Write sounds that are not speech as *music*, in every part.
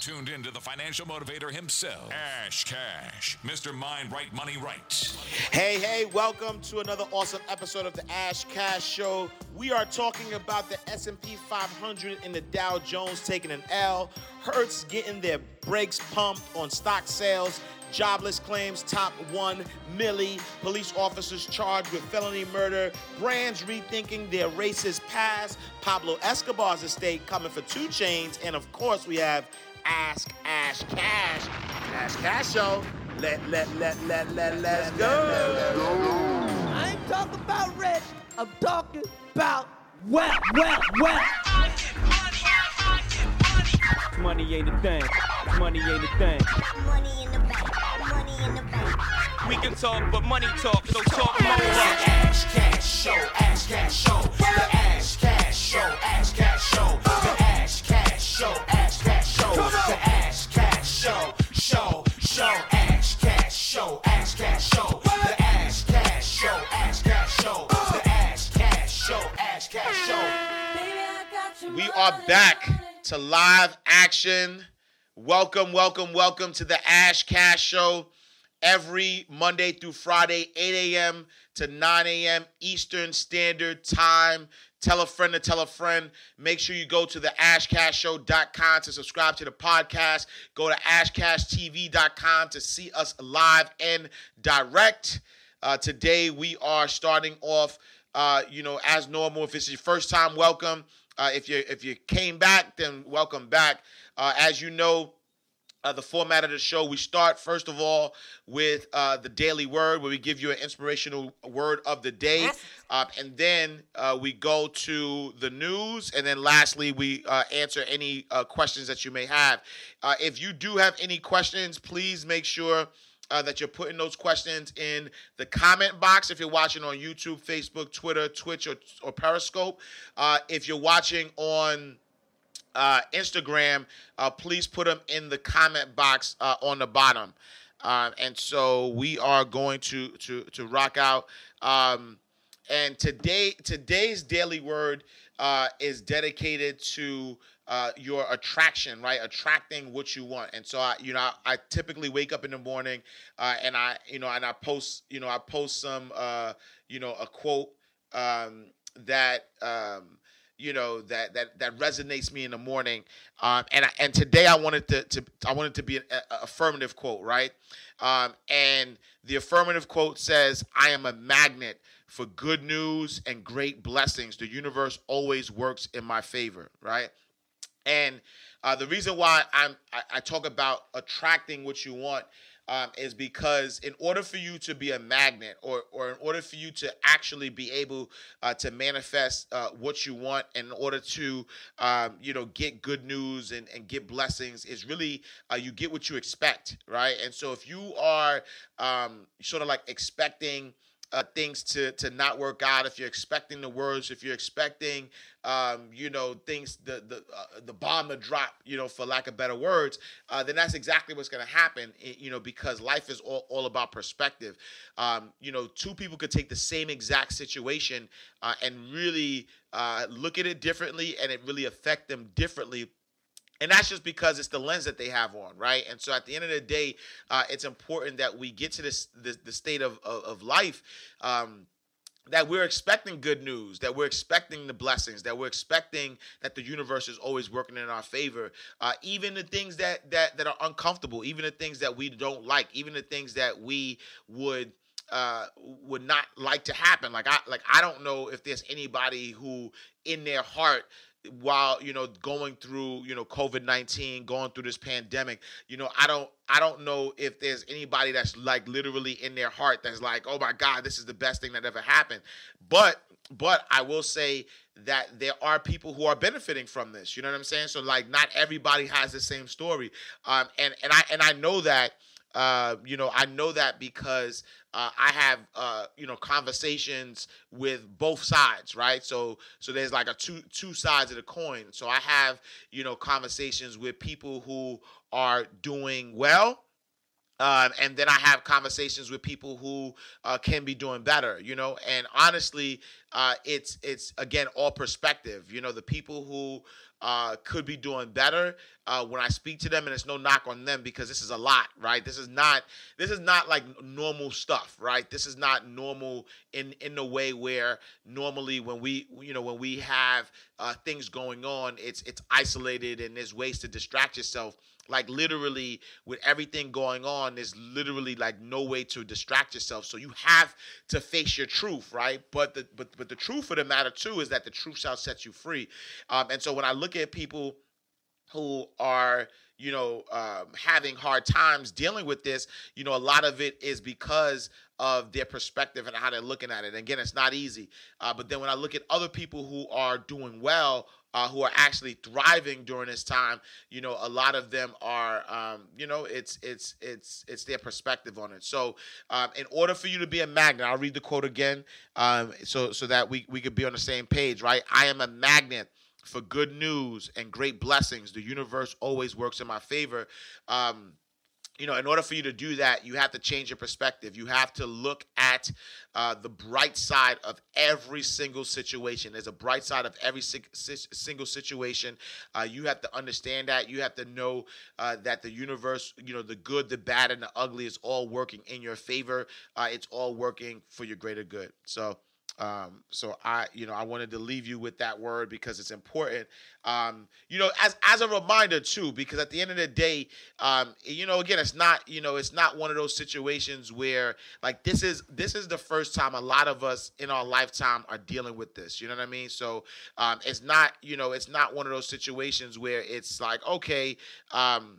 tuned in to the financial motivator himself, Ash Cash, Mr. Mind Right Money Right. Hey, hey, welcome to another awesome episode of the Ash Cash Show. We are talking about the S&P 500 and the Dow Jones taking an L, Hertz getting their brakes pumped on stock sales, jobless claims top 1 milli, police officers charged with felony murder, brands rethinking their racist past, Pablo Escobar's estate coming for 2 Chainz, and of course we have Ask Ash Cash. Ash Cash Show. Let, let, let, let, let, let's go. I ain't talking about rich. I'm talking about well, well, well. Money ain't a thing. Money ain't a thing. Money in the bank. Money in the bank. We can talk, but money talk, so talk more. Ash Cash Show, Ash Cash Show, the Ash Cash Show, Ash Cash Show, the Ash Cash Show, Ash Cash Show, the Ash Cash Show, Show, Show, Ash Cash Show, Ash Cash Show, the Ash Cash Show, Ash Cash Show, the Ash Cash Show, Ash Cash Show. We are back to live action. Welcome, welcome, welcome to the Ash Cash Show. Every Monday through Friday, 8 a.m. to 9 a.m. Eastern Standard Time. Tell a friend to tell a friend. Make sure you go to the ashcashshow.com to subscribe to the podcast. Go to ashcashtv.com to see us live and direct. Uh, today we are starting off, uh, you know, as normal. If it's your first time, welcome. Uh, if you if you came back, then welcome back. Uh, as you know, uh, the format of the show, we start first of all with uh, the daily word, where we give you an inspirational word of the day, uh, and then uh, we go to the news, and then lastly we uh, answer any uh, questions that you may have. Uh, if you do have any questions, please make sure. Uh, that you're putting those questions in the comment box if you're watching on YouTube, Facebook, Twitter, Twitch, or, or Periscope. Uh, if you're watching on uh, Instagram, uh, please put them in the comment box uh, on the bottom. Um, and so we are going to to to rock out. Um, and today today's daily word uh, is dedicated to uh, your attraction, right? Attracting what you want. And so I, you know, I, I typically wake up in the morning uh, and I, you know, and I post, you know, I post some, uh, you know, a quote um, that. Um, you know that that that resonates me in the morning um, and I, and today I wanted to, to I wanted to be an a, affirmative quote right? Um, and the affirmative quote says I am a magnet for good news and great blessings. The universe always works in my favor right? And uh, the reason why I'm I, I talk about attracting what you want um, is because in order for you to be a magnet or, or in order for you to actually be able uh, to manifest uh, what you want in order to um, you know get good news and, and get blessings is really uh, you get what you expect right? And so if you are um, sort of like expecting uh, things to to not work out. If you're expecting the words if you're expecting um, you know things the the uh, the bomb to drop you know for lack of better words uh, then that's exactly what's going to happen you know because life is all, all about perspective. Um, you know two people could take the same exact situation uh, and really uh, look at it differently and it really affect them differently and that's just because it's the lens that they have on right and so at the end of the day uh, it's important that we get to this the, state of, of, of life um, that we're expecting good news that we're expecting the blessings that we're expecting that the universe is always working in our favor uh, even the things that that that are uncomfortable even the things that we don't like even the things that we would uh, would not like to happen. Like I like I don't know if there's anybody who in their heart while you know going through you know covid-19 going through this pandemic you know i don't i don't know if there's anybody that's like literally in their heart that's like oh my god this is the best thing that ever happened. But but i will say that there are people who are benefiting from this you know what i'm saying? So like not everybody has the same story. Um and and i and i know that uh, you know, I know that because uh, I have uh, you know conversations with both sides, right? So so there's like a two two sides of the coin. So I have you know conversations with people who are doing well. Um, and then I have conversations with people who uh, can be doing better, you know. And honestly, uh, it's it's again all perspective. You know, the people who uh, could be doing better. Uh, when I speak to them, and it's no knock on them because this is a lot, right? This is not this is not like normal stuff, right? This is not normal in in the way where normally when we you know when we have uh, things going on, it's it's isolated and there's ways to distract yourself. Like literally, with everything going on, there's literally like no way to distract yourself. So you have to face your truth, right? But the but but the truth of the matter too is that the truth shall set you free. Um, and so when I look at people who are you know um, having hard times dealing with this you know a lot of it is because of their perspective and how they're looking at it and again it's not easy uh, but then when i look at other people who are doing well uh, who are actually thriving during this time you know a lot of them are um, you know it's it's it's it's their perspective on it so um, in order for you to be a magnet i'll read the quote again um, so so that we we could be on the same page right i am a magnet for good news and great blessings. The universe always works in my favor. Um, you know, in order for you to do that, you have to change your perspective. You have to look at uh, the bright side of every single situation. There's a bright side of every si- si- single situation. Uh, you have to understand that. You have to know uh, that the universe, you know, the good, the bad, and the ugly is all working in your favor. Uh, it's all working for your greater good. So, um, so I, you know, I wanted to leave you with that word because it's important. Um, you know, as as a reminder too, because at the end of the day, um, you know, again, it's not, you know, it's not one of those situations where like this is this is the first time a lot of us in our lifetime are dealing with this. You know what I mean? So um, it's not, you know, it's not one of those situations where it's like, okay, um,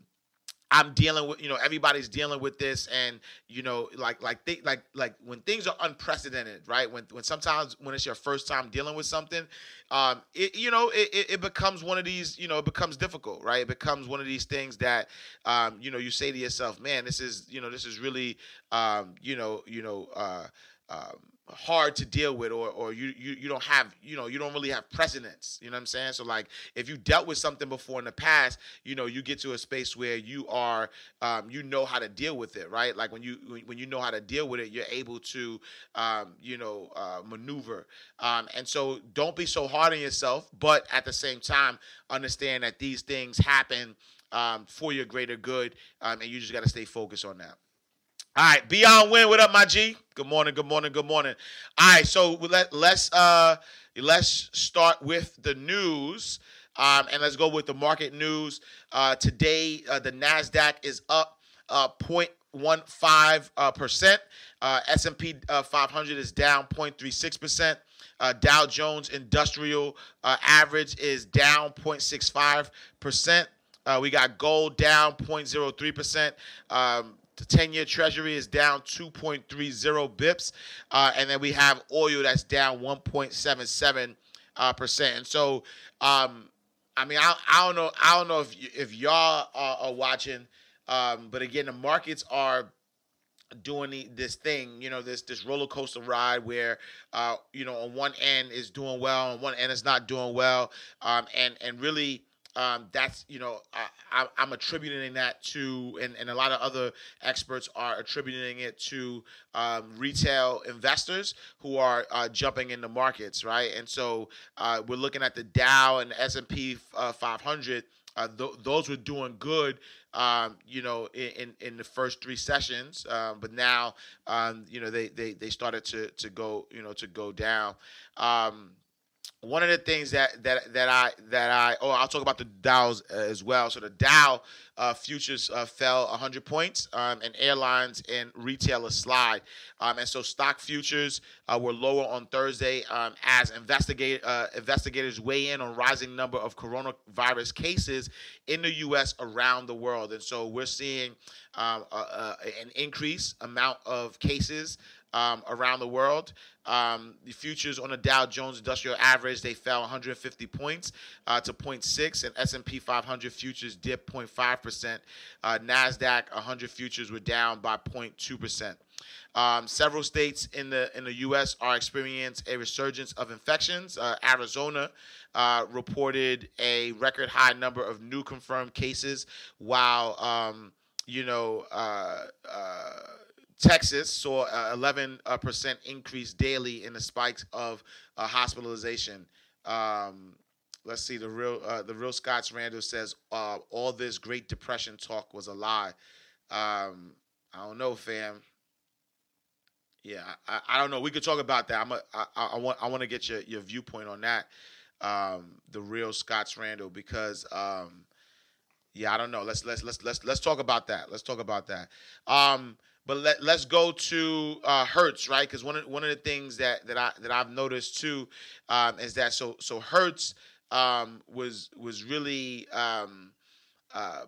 I'm dealing with, you know, everybody's dealing with this, and you know, like, like, th- like, like when things are unprecedented, right? When, when sometimes when it's your first time dealing with something, um, it, you know, it, it, it becomes one of these, you know, it becomes difficult, right? It becomes one of these things that, um, you know, you say to yourself, man, this is, you know, this is really, um, you know, you know, uh, um, hard to deal with or or you, you you don't have you know you don't really have precedence. You know what i'm saying? So like if you dealt with something before in the past you know you get to a space where you are um, you know how to deal with it right? Like when you when you know how to deal with it you're able to um, you know uh, maneuver. Um, and so don't be so hard on yourself but at the same time understand that these things happen um, for your greater good um, and you just got to stay focused on that all right, Beyond Win, what up, my G? Good morning, good morning, good morning. All right, so let let's uh let's start with the news. Um, and let's go with the market news. Uh, today, uh, the Nasdaq is up uh, 0.15 uh, percent. Uh, S&P uh, 500 is down 0.36 percent. Dow Jones Industrial Average is down 0.65 percent. We got gold down 0.03 percent. Um, the 10 year treasury is down 2.30 bips. Uh, and then we have oil that's down 1.77 uh, percent. And so, um, I mean, I, I don't know. I don't know if if y'all are, are watching, um, but again, the markets are doing the, this thing, you know, this this roller coaster ride where, uh, you know, on one end is doing well, on one end is not doing well, um, and and really um, that's you know I, am attributing that to and, and a lot of other experts are attributing it to um, retail investors who are uh, jumping in the markets right and so uh, we're looking at the Dow and S&P uh, 500 uh, th- those were doing good um, you know, in, in the first three sessions, um, but now, um, you know, they, they, they started to, to go, you know, to go down. Um, one of the things that that that I that I oh I'll talk about the Dow's uh, as well. So the Dow uh, futures uh, fell 100 points, um, and airlines and retailers slide, um, and so stock futures uh, were lower on Thursday um, as investigate uh, investigators weigh in on rising number of coronavirus cases in the U.S. around the world, and so we're seeing um, an increase amount of cases um, around the world. Um, the futures on the Dow Jones Industrial Average they fell 150 points uh, to 0.6, and S&P 500 futures dipped 0.5 percent. Uh, Nasdaq 100 futures were down by 0.2 percent. Um, several states in the in the U.S. are experiencing a resurgence of infections. Uh, Arizona uh, reported a record high number of new confirmed cases, while um, you know uh, uh, Texas saw a 11 uh, percent increase daily in the spikes of uh, hospitalization. Um, let's see the real uh, the real Scott's Randall says uh, all this Great Depression talk was a lie. Um, I don't know, fam. Yeah, I, I don't know. We could talk about that. I'm a, I, I want I want to get your, your viewpoint on that. Um, the real Scott's Randall because um, yeah, I don't know. Let's let's let's let's let's talk about that. Let's talk about that. Um, but let let's go to uh, Hertz, right? Because one of one of the things that that I that I've noticed too um, is that so so Hertz um, was was really um, uh,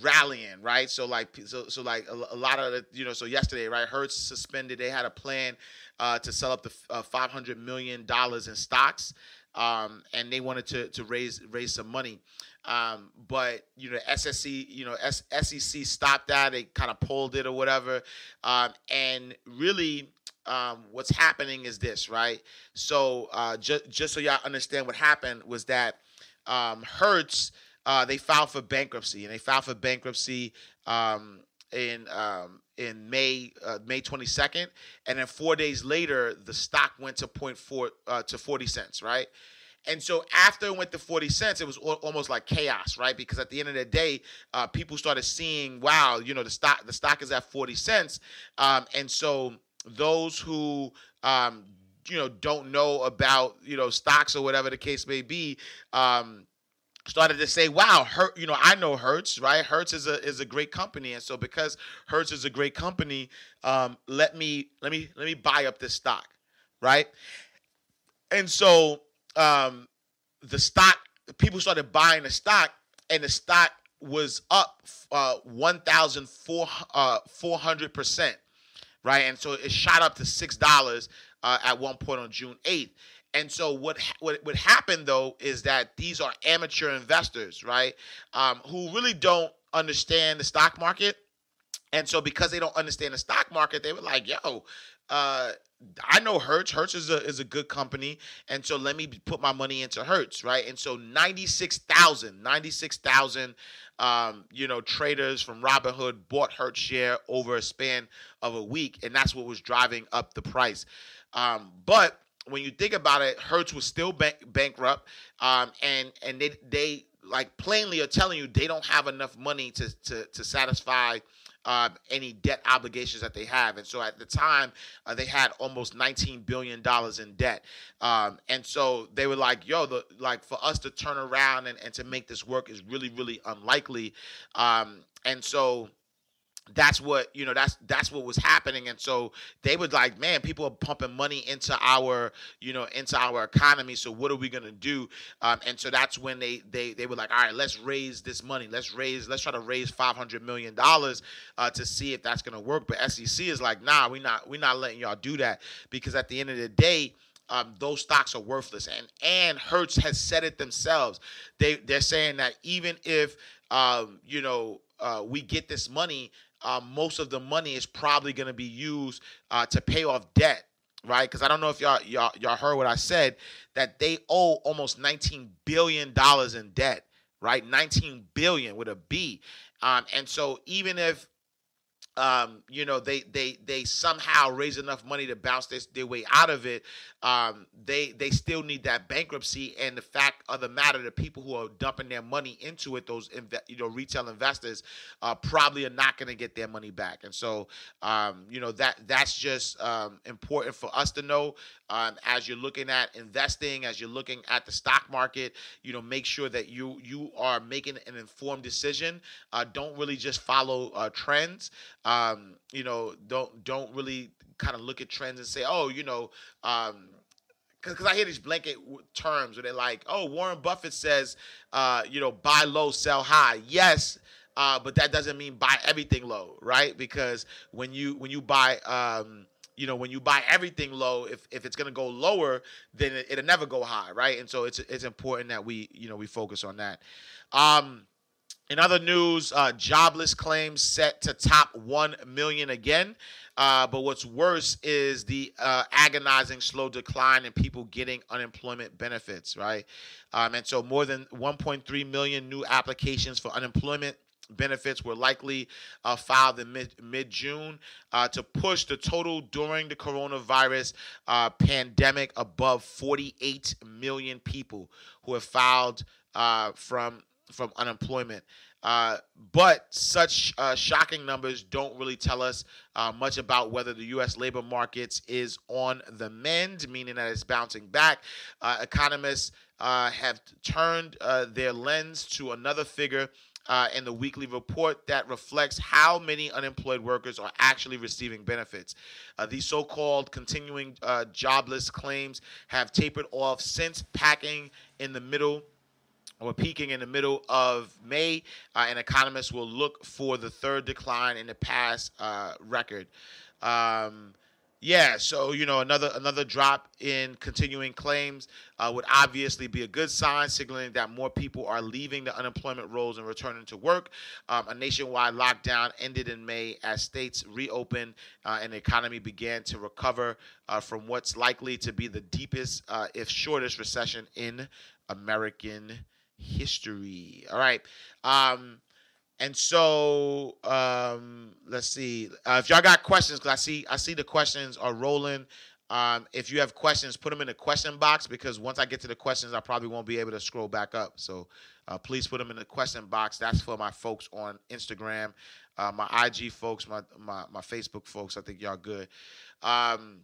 rallying, right? So like so so like a, a, lot of the, you know so yesterday, right? Hertz suspended. They had a plan uh, to sell up the uh, five hundred million dollars in stocks, um, and they wanted to to raise raise some money. Um, but you know, SSC, you know, S- SEC stopped that. They kind of pulled it or whatever. Um, and really, um, what's happening is this, right? So uh, just just so y'all understand what happened was that um, Hertz uh, they filed for bankruptcy, and they filed for bankruptcy um, in um, in May uh, May 22nd, and then four days later, the stock went to point four uh, to 40 cents, right? And so after it went to 40 cents, it was almost like chaos, right? Because at the end of the day, uh, people started seeing, wow, you know, the stock the stock is at 40 cents, um, and so those who um, you know don't know about you know stocks or whatever the case may be. Um, started to say, "Wow, Her, you know, I know Hertz, right? Hertz is a is a great company, and so because Hertz is a great company, um, let me let me let me buy up this stock, right?" And so um, the stock, people started buying the stock, and the stock was up uh, one thousand four uh, four hundred percent, right? And so it shot up to six dollars uh, at one point on June eighth. And so what what what happened though is that these are amateur investors, right? Um, who really don't understand the stock market. And so because they don't understand the stock market, they were like, "Yo, uh, I know Hertz. Hertz is a is a good company, and so let me put my money into Hertz, right? And so 96,000, 96,000 um, you know, traders from Robinhood bought Hertz share over a span of a week, and that's what was driving up the price. Um, but when you think about it, Hertz was still bank- bankrupt, um, and and they they like plainly are telling you they don't have enough money to to to satisfy uh, any debt obligations that they have. And so at the time, uh, they had almost 19 billion dollars in debt. Um, and so they were like, "Yo, the like for us to turn around and, and to make this work is really really unlikely." Um, and so that's what you know that's that's what was happening. And so they would like man people are pumping money into our you know into our economy. So what are we going to do? Um, and so that's when they they they were like all right let's raise this money. Let's raise let's try to raise 500 million dollars uh, to see if that's going to work. But sec is like nah we're not we're not letting y'all do that. Because at the end of the day um, those stocks are worthless. And and hertz has said it themselves. They they're saying that even if um, you know uh, we get this money uh, most of the money is probably going to be used uh, to pay off debt, right? Because I don't know if y'all, y'all y'all heard what I said that they owe almost 19 billion dollars in debt, right? 19 billion with a B, um, and so even if um, you know, they they they somehow raise enough money to bounce this, their way out of it. Um, they they still need that bankruptcy, and the fact of the matter, the people who are dumping their money into it, those inve- you know retail investors, uh, probably are not going to get their money back. And so, um, you know that that's just um, important for us to know um, as you're looking at investing, as you're looking at the stock market. You know, make sure that you you are making an informed decision. Uh, don't really just follow uh, trends um, you know, don't don't really kind of look at trends and say, oh, you know, um, because I hear these blanket terms where they're like, oh, Warren Buffett says, uh, you know, buy low, sell high. Yes. Uh, but that doesn't mean buy everything low, right? Because when you when you buy, um, you know, when you buy everything low, if, if it's gonna go lower, then it, will never go high, right? And so it's it's important that we you know we focus on that. Um, in other news, uh, jobless claims set to top 1 million again. Uh, but what's worse is the uh, agonizing slow decline in people getting unemployment benefits, right? Um, and so more than 1.3 million new applications for unemployment benefits were likely uh, filed in mid mid June uh, to push the total during the coronavirus uh, pandemic above 48 million people who have filed uh, from from unemployment. Uh, but such uh, shocking numbers don't really tell us uh, much about whether the U.S. labor markets is on the mend, meaning that it's bouncing back. Uh, economists uh, have turned uh, their lens to another figure. in the weekly report that reflects how many unemployed workers are actually receiving benefits. these so called continuing jobless claims have tapered off since packing in the middle or peaking in the middle of May, uh, and economists will look for the third decline in the past uh, record. Um, yeah, so you know another another drop in continuing claims uh, would obviously be a good sign, signaling that more people are leaving the unemployment rolls and returning to work. Um, a nationwide lockdown ended in May as states reopened uh, and the economy began to recover uh, from what's likely to be the deepest, uh, if shortest, recession in American history. All right. Um, and so um, let's see uh, if y'all got questions because I see I see the questions are rolling. Um, if you have questions, put them in the question box because once I get to the questions, I probably won't be able to scroll back up. So uh, please put them in the question box. That's for my folks on Instagram, uh, my IG folks, my, my my Facebook folks. I think y'all good. Um,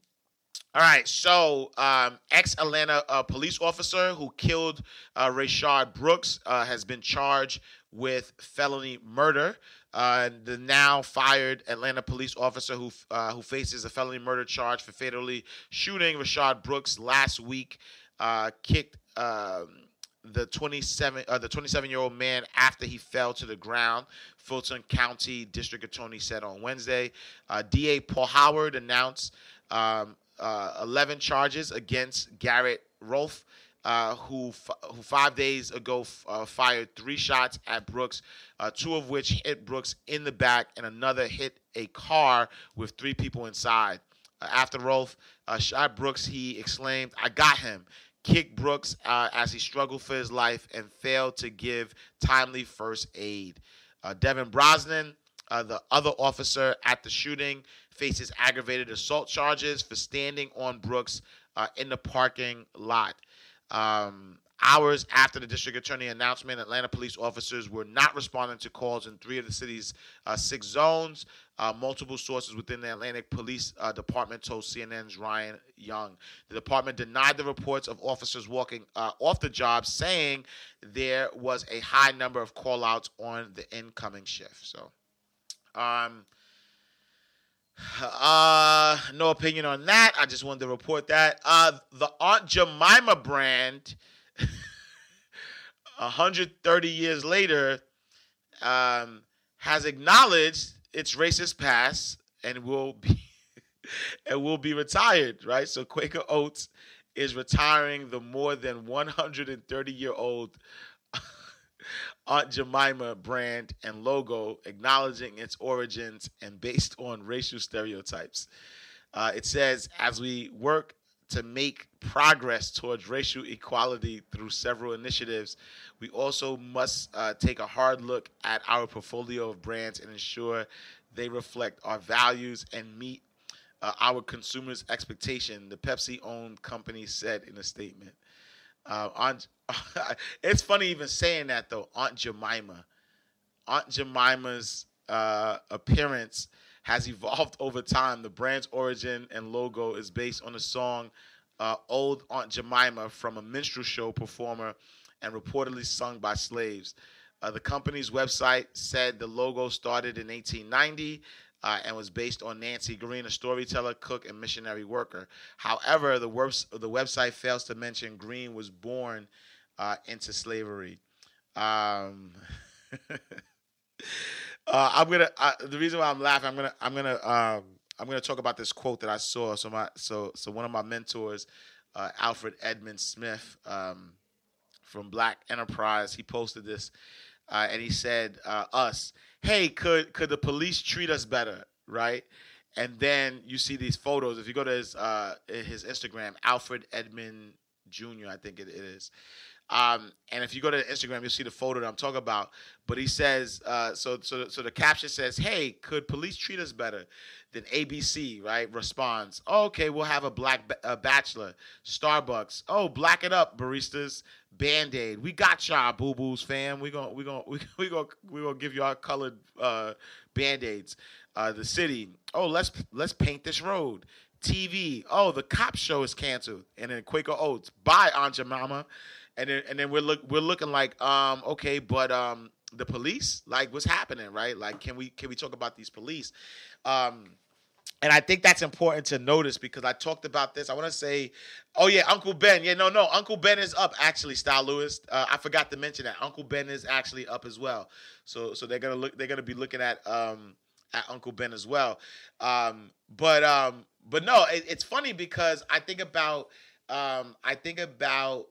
all right, so um, ex Atlanta uh, police officer who killed uh, Rayshard Brooks uh, has been charged with felony murder. Uh, the now fired Atlanta police officer who uh, who faces a felony murder charge for fatally shooting Rayshard Brooks last week uh, kicked um, the 27 uh, the 27 year old man after he fell to the ground. Fulton County District Attorney said on Wednesday. Uh, DA Paul Howard announced um, uh, 11 charges against Garrett Rolfe, uh, who f- who five days ago f- uh, fired three shots at Brooks, uh, two of which hit Brooks in the back, and another hit a car with three people inside. Uh, after Rolfe uh, shot Brooks, he exclaimed, "I got him." Kicked Brooks as he struggled for his life and failed to give timely first aid. Devin Brosnan, the other officer at the shooting, faces aggravated assault charges for standing on Brooks uh, in the parking lot. Um, hours after the district attorney announcement, Atlanta police officers were not responding to calls in three of the city's uh, six zones. Uh, multiple sources within the Atlanta Police uh, Department told CNN's Ryan Young. The department denied the reports of officers walking uh, off the job, saying there was a high number of callouts on the incoming shift. So, um, uh, no opinion on that. I just wanted to report that. Uh, the Aunt Jemima brand, *laughs* 130 years later, um, has acknowledged its racist past and will be *laughs* and will be retired. Right. So Quaker Oats is retiring the more than 130 year old Aunt Jemima brand and logo, acknowledging its origins and based on racial stereotypes. Uh, it says, as we work to make progress towards racial equality through several initiatives, we also must uh, take a hard look at our portfolio of brands and ensure they reflect our values and meet uh, our consumers' expectation, the Pepsi owned company said in a statement. Uh, Aunt, *laughs* it's funny even saying that though. Aunt Jemima, Aunt Jemima's uh, appearance has evolved over time. The brand's origin and logo is based on the song uh, "Old Aunt Jemima" from a minstrel show performer and reportedly sung by slaves. Uh, the company's website said the logo started in 1890 uh, and was based on Nancy Green, a storyteller, cook, and missionary worker. However, the, webs- the website fails to mention Green was born uh, into slavery. Um, *laughs* uh, I'm gonna. the reason why I'm laughing, I'm gonna. I'm gonna. Um, I'm gonna talk about this quote that I saw. So my. So so one of my mentors, uh, Alfred Edmond Smith, um, from Black Enterprise, he posted this, uh, and he said, uh, "Us." Hey, could could the police treat us better, right? And then you see these photos. If you go to his uh, his Instagram, Alfred Edmond Jr., I think it is. Um, and if you go to Instagram, you'll see the photo that I'm talking about. But he says, uh, so so so the caption says, "Hey, could police treat us better?" Then ABC right responds, oh, "Okay, we'll have a black ba- uh, bachelor." Starbucks, "Oh, black it up, baristas." Band Aid, we got y'all, boo boos, fam. We gonna we gonna *laughs* we we gonna we gonna give y'all colored uh, band aids. Uh, the city, oh let's let's paint this road. TV, oh the cop show is canceled. And then Quaker Oats, bye Aunt Jemima. And then and then we're look we're looking like um okay, but um the police, like what's happening, right? Like can we can we talk about these police? Um and I think that's important to notice because I talked about this. I want to say, oh yeah, Uncle Ben. Yeah, no, no, Uncle Ben is up actually. Style Lewis. Uh, I forgot to mention that Uncle Ben is actually up as well. So so they're gonna look. They're gonna be looking at um at Uncle Ben as well. Um, but um, but no, it, it's funny because I think about um, I think about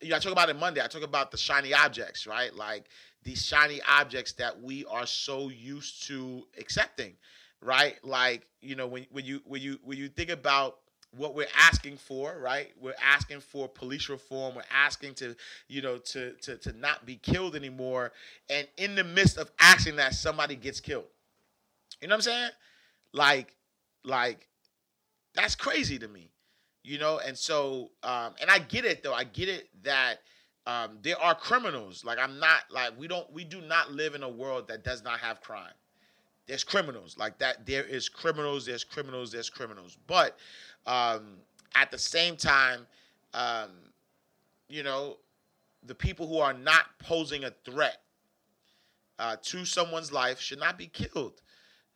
you know, I talk about it Monday. I talk about the shiny objects, right? Like these shiny objects that we are so used to accepting, right? Like you know, when when you when you when you think about what we're asking for, right? We're asking for police reform. We're asking to, you know, to to to not be killed anymore. And in the midst of asking that, somebody gets killed. You know what I'm saying? Like, like that's crazy to me. You know, and so um, and I get it though. I get it that um, there are criminals. Like I'm not like we don't we do not live in a world that does not have crime. There's criminals like that. There is criminals. There's criminals. There's criminals. But um, at the same time, um, you know, the people who are not posing a threat uh, to someone's life should not be killed.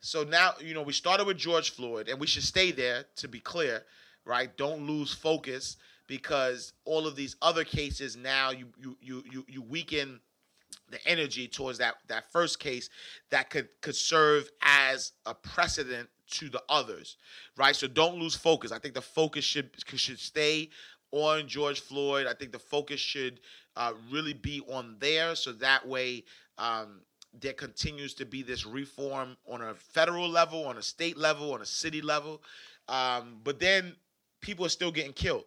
So now, you know, we started with George Floyd, and we should stay there to be clear, right? Don't lose focus because all of these other cases now you you you you, weaken the energy towards that that first case that could could serve as a precedent to the others, right? So don't lose focus. I think the focus should should stay on George Floyd. I think the focus should uh, really be on there, so that way um, there continues to be this reform on a federal level, on a state level, on a city level. Um, but then people are still getting killed,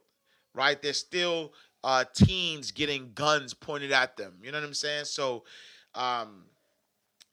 right? There's still uh, teens getting guns pointed at them. You know what I'm saying? So, um,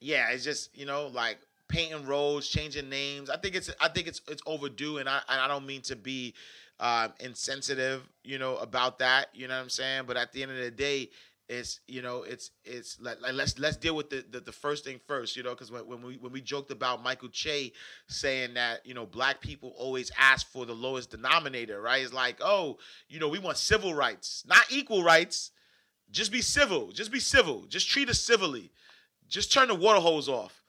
yeah, it's just you know like painting roads, changing names. I think it's I think it's it's overdue, and I and I don't mean to be uh, insensitive, you know, about that. You know what I'm saying? But at the end of the day, it's you know it's it's like, like let's let's deal with the, the, the first thing first you know because when, when we when we joked about michael che saying that you know black people always ask for the lowest denominator right? It's like oh you know we want civil rights not equal rights. Just be civil just be civil just treat us civilly. Just turn the water hose off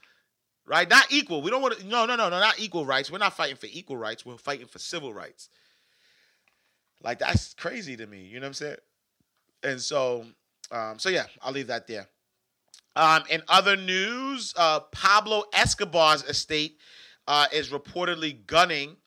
right? Not equal. We don't want no no no no not equal rights. We're not fighting for equal rights. We're fighting for civil rights. Like that's crazy to me you know what i'm saying? And so um, so yeah, I'll leave that there. Um, in other news, uh, Pablo Escobar's estate uh, is reportedly gunning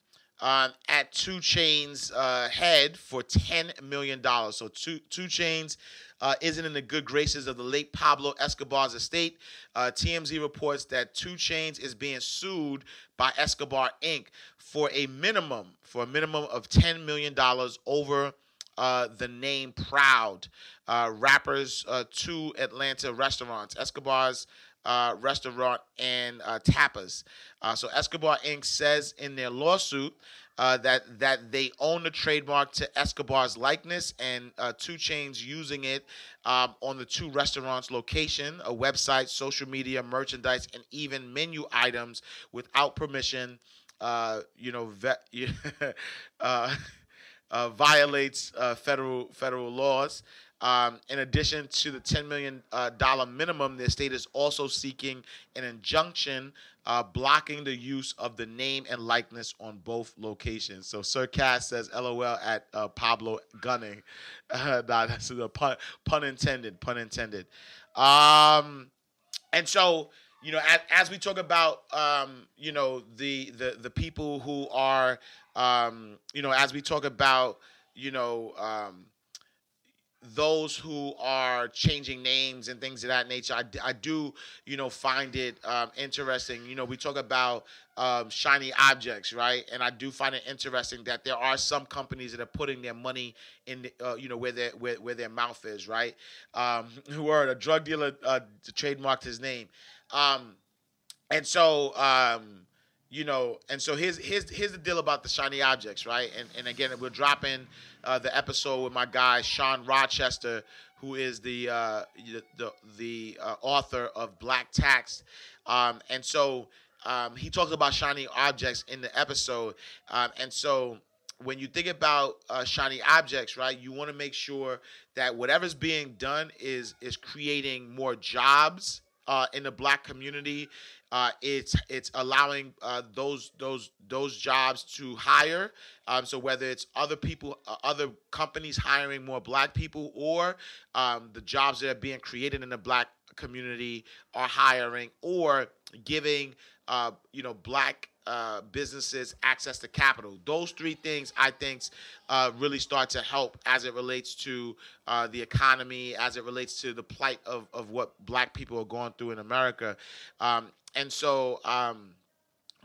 um, at 2 Chainz' uh, head for ten million dollars. So Two 2 Chainz uh, isn't in the good graces of the late Pablo Escobar's estate. Uh, TMZ reports that 2 Chainz is being sued by Escobar Inc. for a minimum for a minimum of ten million dollars over uh, the name Proud. Uh, rappers, uh, two Atlanta restaurants, Escobar's uh, restaurant and uh, Tapas. Uh, so Escobar Inc. says in their lawsuit uh, that that they own the trademark to Escobar's likeness and uh, 2 Chainz using it um, on the two restaurants' location, a website, social media, merchandise, and even menu items without permission. Uh, you know, ve- *laughs* uh, uh, violates uh, federal federal laws. Um, in addition to the $10 million uh, minimum, the state is also seeking an injunction uh, blocking the use of the name and likeness on both locations. So Sir Cass says LOL at uh, Pablo Gunning. *laughs* nah, that's a pun, pun intended, pun intended. Um, and so, you know, as, as we talk about, um, you know, the, the, the people who are, um, you know, as we talk about, you know, um, those who are changing names and things of that nature, I, I do, you know, find it um, interesting. You know, we talk about um, shiny objects, right? And I do find it interesting that there are some companies that are putting their money in, the, uh, you know, where their where, where their mouth is, right? Um, *laughs* who are a drug dealer uh, trademarked his name, um, and so. Um, you know, and so here's here's here's the deal about the shiny objects, right? And and again, we're dropping uh, the episode with my guy Shawn Rochester, who is the uh, the the uh, author of Black Tax, um, and so um, he talks about shiny objects in the episode, um, and so when you think about uh, shiny objects, right, you want to make sure that whatever's being done is is creating more jobs uh, in the black community. Uh, it's it's allowing uh, those those those jobs to hire. Um, so whether it's other people, uh, other companies hiring more black people, or um, the jobs that are being created in the black community are hiring, or giving uh, you know black uh, businesses access to capital. Those three things I think uh, really start to help as it relates to uh, the economy, as it relates to the plight of, of what black people are going through in America. Um, and so um,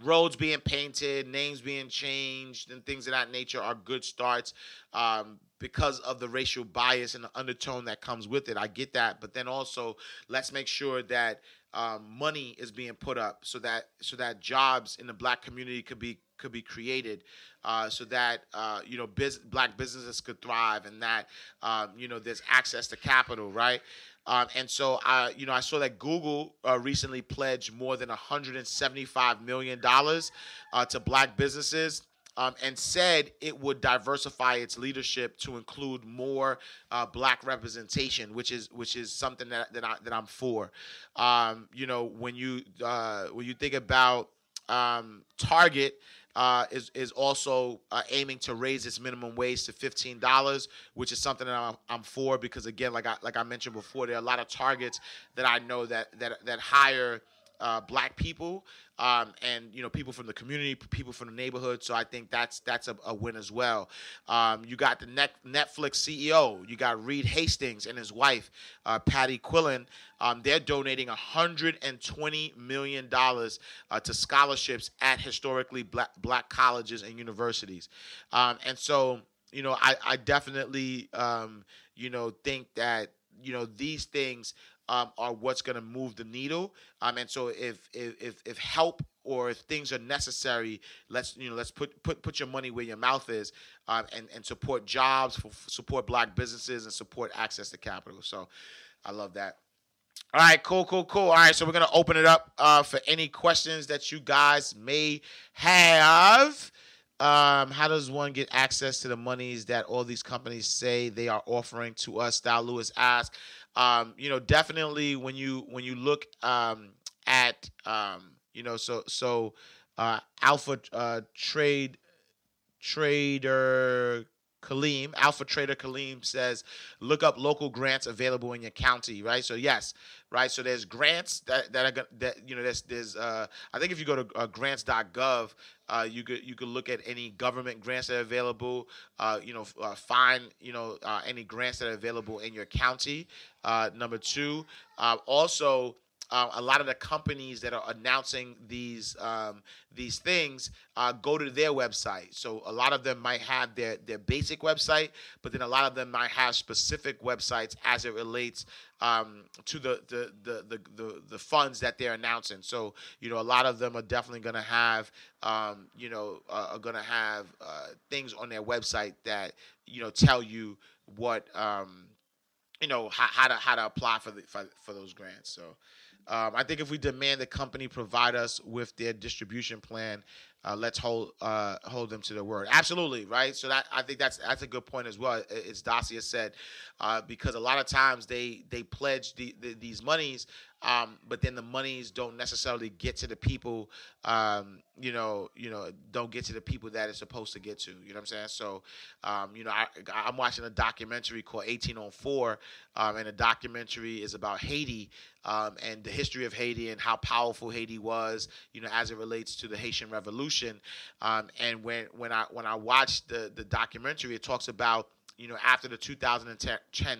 roads being painted, names being changed, and things of that nature are good starts. Um, because of the racial bias and the undertone that comes with it. I get that, but then also let's make sure that um, money is being put up so that so that jobs in the black community could be could be created, uh, so that uh, you know biz- black businesses could thrive and that um, you know there's access to capital, right? Um, and so I, you know, I saw that Google uh, recently pledged more than 175 million dollars uh, to black businesses um, and said it would diversify its leadership to include more uh, black representation, which is which is something that that, I, I'm for. Um, you know, when you uh, when you think about um, Target. Uh, is is also uh, aiming to raise its minimum wage to fifteen dollars, which is something that I'm, I'm for because again, like I like I mentioned before, there are a lot of targets that I know that that that hire uh, black people um, and you know people from the community, people from the neighborhood. So I think that's that's a, a win as well. Um, you got the Net, Netflix CEO. You got Reed Hastings and his wife, uh, Patty Quillen. Um, they're donating 120 million dollars uh, to scholarships at historically black black colleges and universities. Um, and so you know I, I definitely um, you know think that you know these things um, are what's going to move the needle. Um, and so if, if if help or if things are necessary, let's you know let's put put put your money where your mouth is, um, and and support jobs, support black businesses, and support access to capital. So, I love that. All right, cool, cool, cool. All right, so we're gonna open it up uh, for any questions that you guys may have. Um, how does one get access to the monies that all these companies say they are offering to us? Style Lewis asked um, you know, definitely when you when you look um, at um, you know, so so uh, Alpha uh, Trade Trader Kaleem, Alpha Trader Kaleem says, look up local grants available in your county, right? So yes, right. So there's grants that that are that you know there's there's uh, I think if you go to uh, grants.gov, uh, you could you could look at any government grants that are available. Uh, you know, uh, find you know uh, any grants that are available in your county. Uh, number two, uh, also uh, a lot of the companies that are announcing these um, these things uh, go to their website. So a lot of them might have their their basic website, but then a lot of them might have specific websites as it relates um, to the the, the the, the the funds that they're announcing. So you know a lot of them are definitely going to have um, you know uh, are going to have uh, things on their website that you know tell you what um, you know how, how to how to apply for the for, for those grants. So. Um, I think if we demand the company provide us with their distribution plan, uh, let's hold uh, hold them to their word. Absolutely, right. So that I think that's that's a good point as well. As Dacia said, uh, because a lot of times they they pledge the, the, these monies, um, but then the monies don't necessarily get to the people. Um, you know, you know, don't get to the people that it's supposed to get to. You know what I'm saying? So, um, you know, I, I'm watching a documentary called 1804, um, and the documentary is about Haiti um, and the history of Haiti and how powerful Haiti was. You know, as it relates to the Haitian Revolution. Um, and when when I when I watched the the documentary, it talks about you know, after the 2010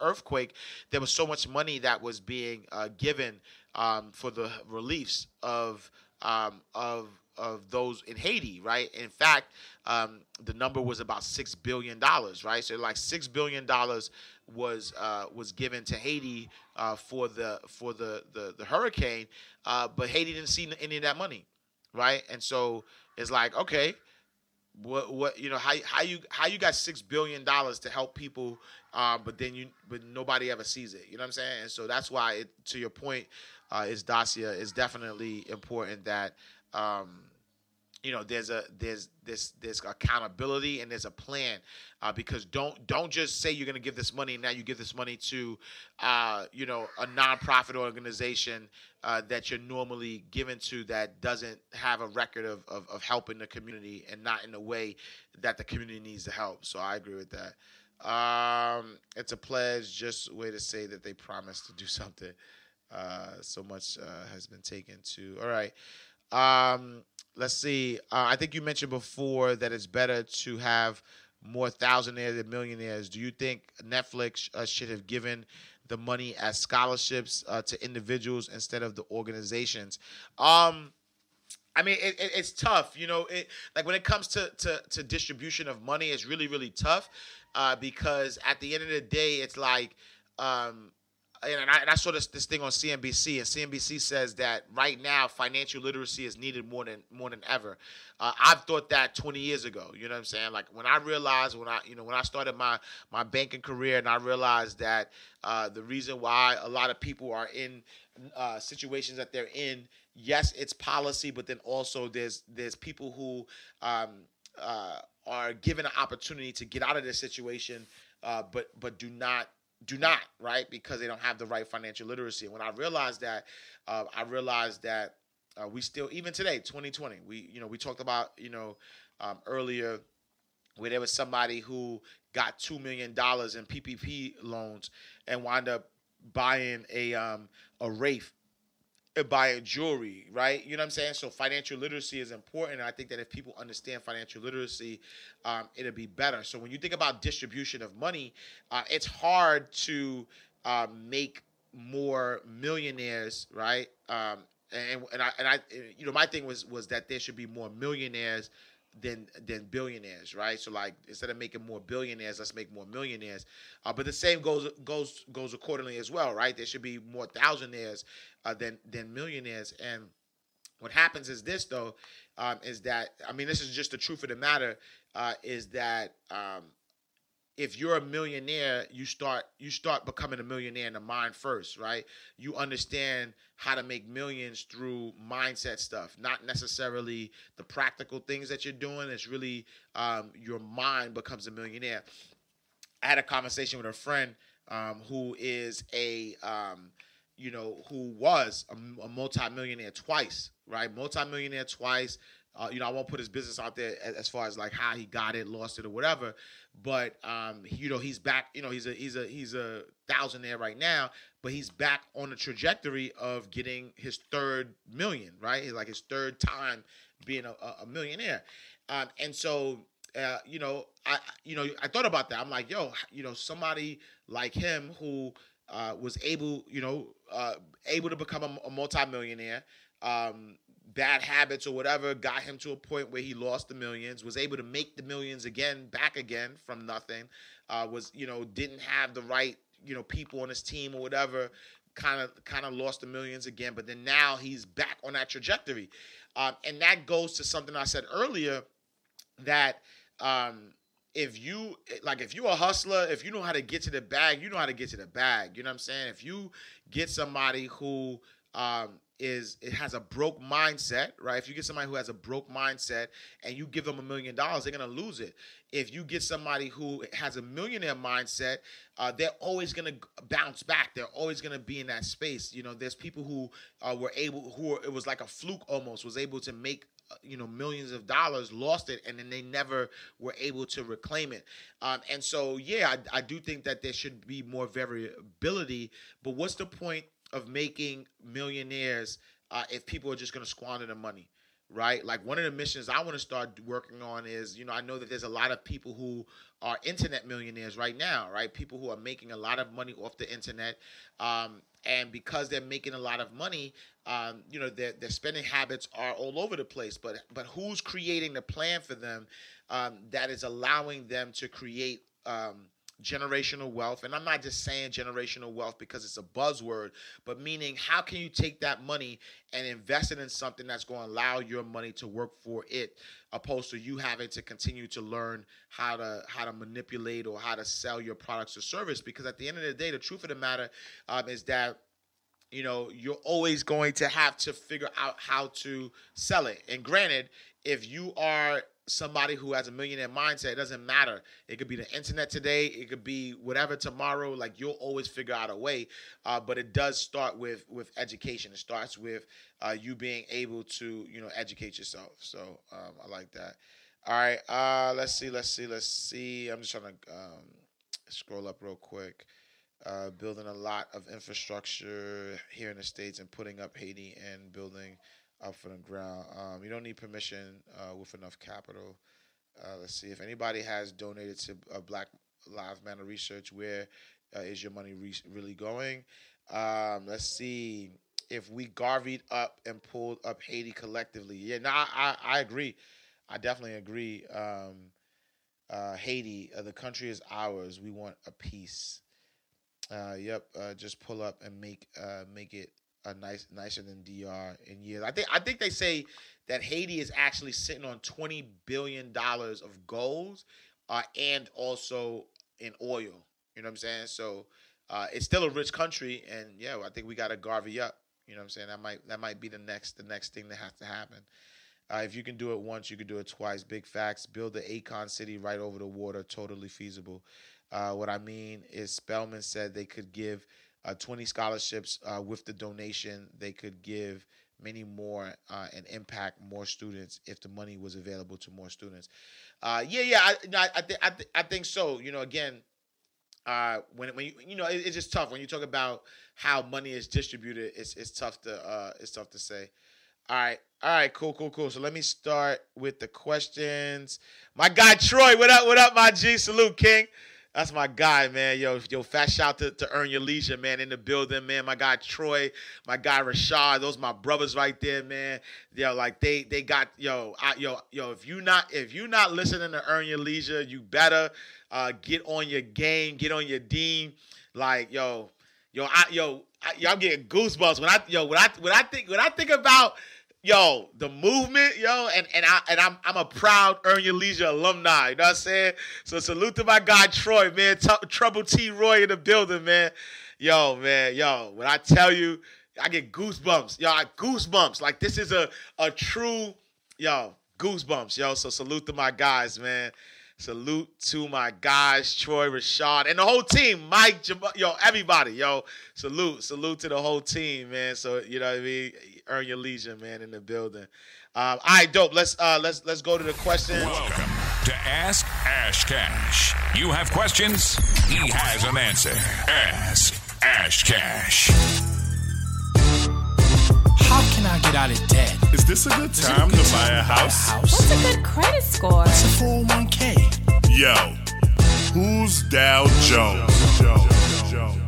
earthquake, there was so much money that was being uh, given um, for the reliefs of um, of of those in Haiti, right? In fact, um, the number was about six billion dollars, right? So like six billion dollars was uh, was given to Haiti uh, for the for the the, the hurricane, uh, but Haiti didn't see any of that money, right? And so it's like, okay, what what you know how how you how you got six billion dollars to help people, uh, but then you but nobody ever sees it. You know what I'm saying? And so that's why, it, to your point, uh, is Dacia is definitely important that. Um, you know there's a there's this there's accountability and there's a plan uh, because don't don't just say you're going to give this money and now you give this money to uh, you know a nonprofit organization uh, that you're normally given to that doesn't have a record of, of, of helping the community and not in a way that the community needs to help. So i agree with that. Um, it's a pledge. Just a way to say that they promised to do *laughs* something uh, so much uh, has been taken to all right. Um, let's see. Uh, I think you mentioned before that it's better to have more thousandaires than millionaires. Do you think Netflix uh, should have given the money as scholarships uh, to individuals instead of the organizations? Um, I mean, it, it, it's tough, you know. It, like when it comes to, to to distribution of money, it's really really tough uh, because at the end of the day, it's like um, and I, and I saw this this thing on CNBC, and CNBC says that right now financial literacy is needed more than more than ever. Uh, I've thought that 20 years ago. You know what I'm saying? Like when I realized when I you know when I started my my banking career, and I realized that uh, the reason why a lot of people are in uh, situations that they're in, yes, it's policy, but then also there's there's people who um, uh, are given an opportunity to get out of this situation, uh, but but do not do not right because they don't have the right financial literacy. And when I realized that, uh, I realized that uh, we still even today, 2020, we you know we talked about you know um, earlier where there was somebody who got two million dollars in PPP loans and wound up buying a um, a Wraith buying jewelry, right? You know what I'm saying? So financial literacy is important. I think that if people understand financial literacy, um, it'll be better. So when you think about distribution of money, uh, it's hard to uh, make more millionaires, right? Um, and and I and I, you know, my thing was was that there should be more millionaires than than billionaires, right? So like instead of making more billionaires, let's make more millionaires. Uh, but the same goes goes goes accordingly as well, right? There should be more thousandaires uh, than than millionaires. And what happens is this though, um, is that I mean this is just the truth of the matter, uh, is that um, if you're a millionaire, you start you start becoming a millionaire in the mind first, right? You understand how to make millions through mindset stuff, not necessarily the practical things that you're doing. It's really um, your mind becomes a millionaire. I had a conversation with a friend um, who is a um, you know who was a, a multimillionaire twice, right? Multimillionaire twice. Uh, you know, I won't put his business out there as, far as like how he got it, lost it, or whatever. But um, you know, he's back. You know, he's a he's a he's a thousandaire right now, but he's back on the trajectory of getting his third million. Right, he's like his third time being a, a millionaire. Um, and so, uh, you know, I you know I thought about that. I'm like, yo, you know, somebody like him who uh, was able, you know, uh, able to become a, a multimillionaire. Um, bad habits or whatever got him to a point where he lost the millions, was able to make the millions again, back again from nothing. Uh, was you know didn't have the right you know people on his team or whatever. Kind of kind of lost the millions again, but then now he's back on that trajectory, um, and that goes to something I said earlier that um, if you like if you're a hustler if you know how to get to the bag you know how to get to the bag you know what i'm saying if you get somebody who um, is it has a broke mindset, right? If you get somebody who has a broke mindset and you give them a million dollars, they're gonna lose it. If you get somebody who has a millionaire mindset, uh, they're always gonna bounce back. They're always gonna be in that space. You know, there's people who uh, were able, who were, it was like a fluke almost, was able to make uh, you know millions of dollars lost it and then they never were able to reclaim it um, and so yeah I, I do think that there should be more variability but what's the point of making millionaires uh, if people are just going to squander the money right? Like one of the missions I want to start working on is, you know, I know that there's a lot of people who are internet millionaires right now, right? People who are making a lot of money off the internet, um, and because they're making a lot of money, um, you know, their their spending habits are all over the place. But but who's creating the plan for them um, that is allowing them to create um, generational wealth. And i'm not just saying generational wealth because it's a buzzword but meaning how can you take that money and invest it in something that's going to allow your money to work for it opposed to you having to continue to learn how to how to manipulate or how to sell your products or service? Because at the end of the day the truth of the matter um, is that you know you're always going to have to figure out how to sell it. And granted if you are somebody who has a millionaire mindset, it doesn't matter. It could be the internet today, it could be whatever tomorrow. Like you'll always figure out a way. Uh, but it does start with with education. It starts with uh, you being able to you know educate yourself. So um, I like that. All right, uh, let's see, let's see, let's see. I'm just trying to um, scroll up real quick. Uh, building a lot of infrastructure here in the states and putting up Haiti and building up from the ground. Um, you don't need permission uh, with enough capital. Uh, let's see if anybody has donated to uh, Black Lives Matter research. Where uh, is your money re- really going? Um, let's see if we Garveyed up and pulled up Haiti collectively. Yeah, no, I, I, I agree. I definitely agree. Um, uh, Haiti, uh, the country is ours. We want a peace. Uh, yep. Uh, just pull up and make uh, make it a nice nicer than DR in years. I think I think they say that Haiti is actually sitting on twenty billion dollars of gold uh, and also in oil. You know what I'm saying? So uh, it's still a rich country, and yeah, I think we got to Garvey up. You know what I'm saying? That might that might be the next the next thing that has to happen. Uh, if you can do it once, you can do it twice. Big facts. Build the Akon city right over the water. Totally feasible. Uh, what I mean is Spelman said they could give uh, 20 scholarships uh, with the donation. They could give many more uh, and impact more students if the money was available to more students. Uh, yeah, yeah, I, I, I, th- I, th- I think so. You know, again, uh, when when you, you know, it, it's just tough when you talk about how money is distributed. It's it's tough to uh, it's tough to say. All right, all right, cool, cool, cool. So let me start with the questions. My guy Troy, what up, what up, my G? Salute, King. That's my guy, man. Yo, yo, fat shout to, to Earn Your Leisure, man, in the building, man. My guy Troy, my guy Rashad, those my brothers right there, man. Yo, like they they got yo, I, yo, yo. If you not if you not listening to Earn Your Leisure, you better uh, get on your game, get on your dean. Like yo, yo, I, yo, I, yo, I'm getting goosebumps when I yo when I when I think when I think about yo, the movement, yo, and and I and I'm I'm a proud Earn Your Leisure alumni. You know what I'm saying? So salute to my guy Troy, man. T- Trouble T Roy in the building, man. Yo, man, yo. When I tell you, I get goosebumps. Yo, I goosebumps. Like this is a a true, yo, goosebumps, yo. So salute to my guys, man. Salute to my guys, Troy, Rashad, and the whole team. Mike, Jam- yo, everybody, yo. Salute, salute to the whole team, man. So you know what I mean. Earn your leisure, man, in the building. Um, all right, dope. Let's uh, let's let's go to the questions. Welcome to Ask Ash Cash. You have questions, he has an answer. Ask Ash Cash. How can I get out of debt? Is this a good time to buy a house? What's a good credit score? It's a 401k. Yo, who's Dow Jones?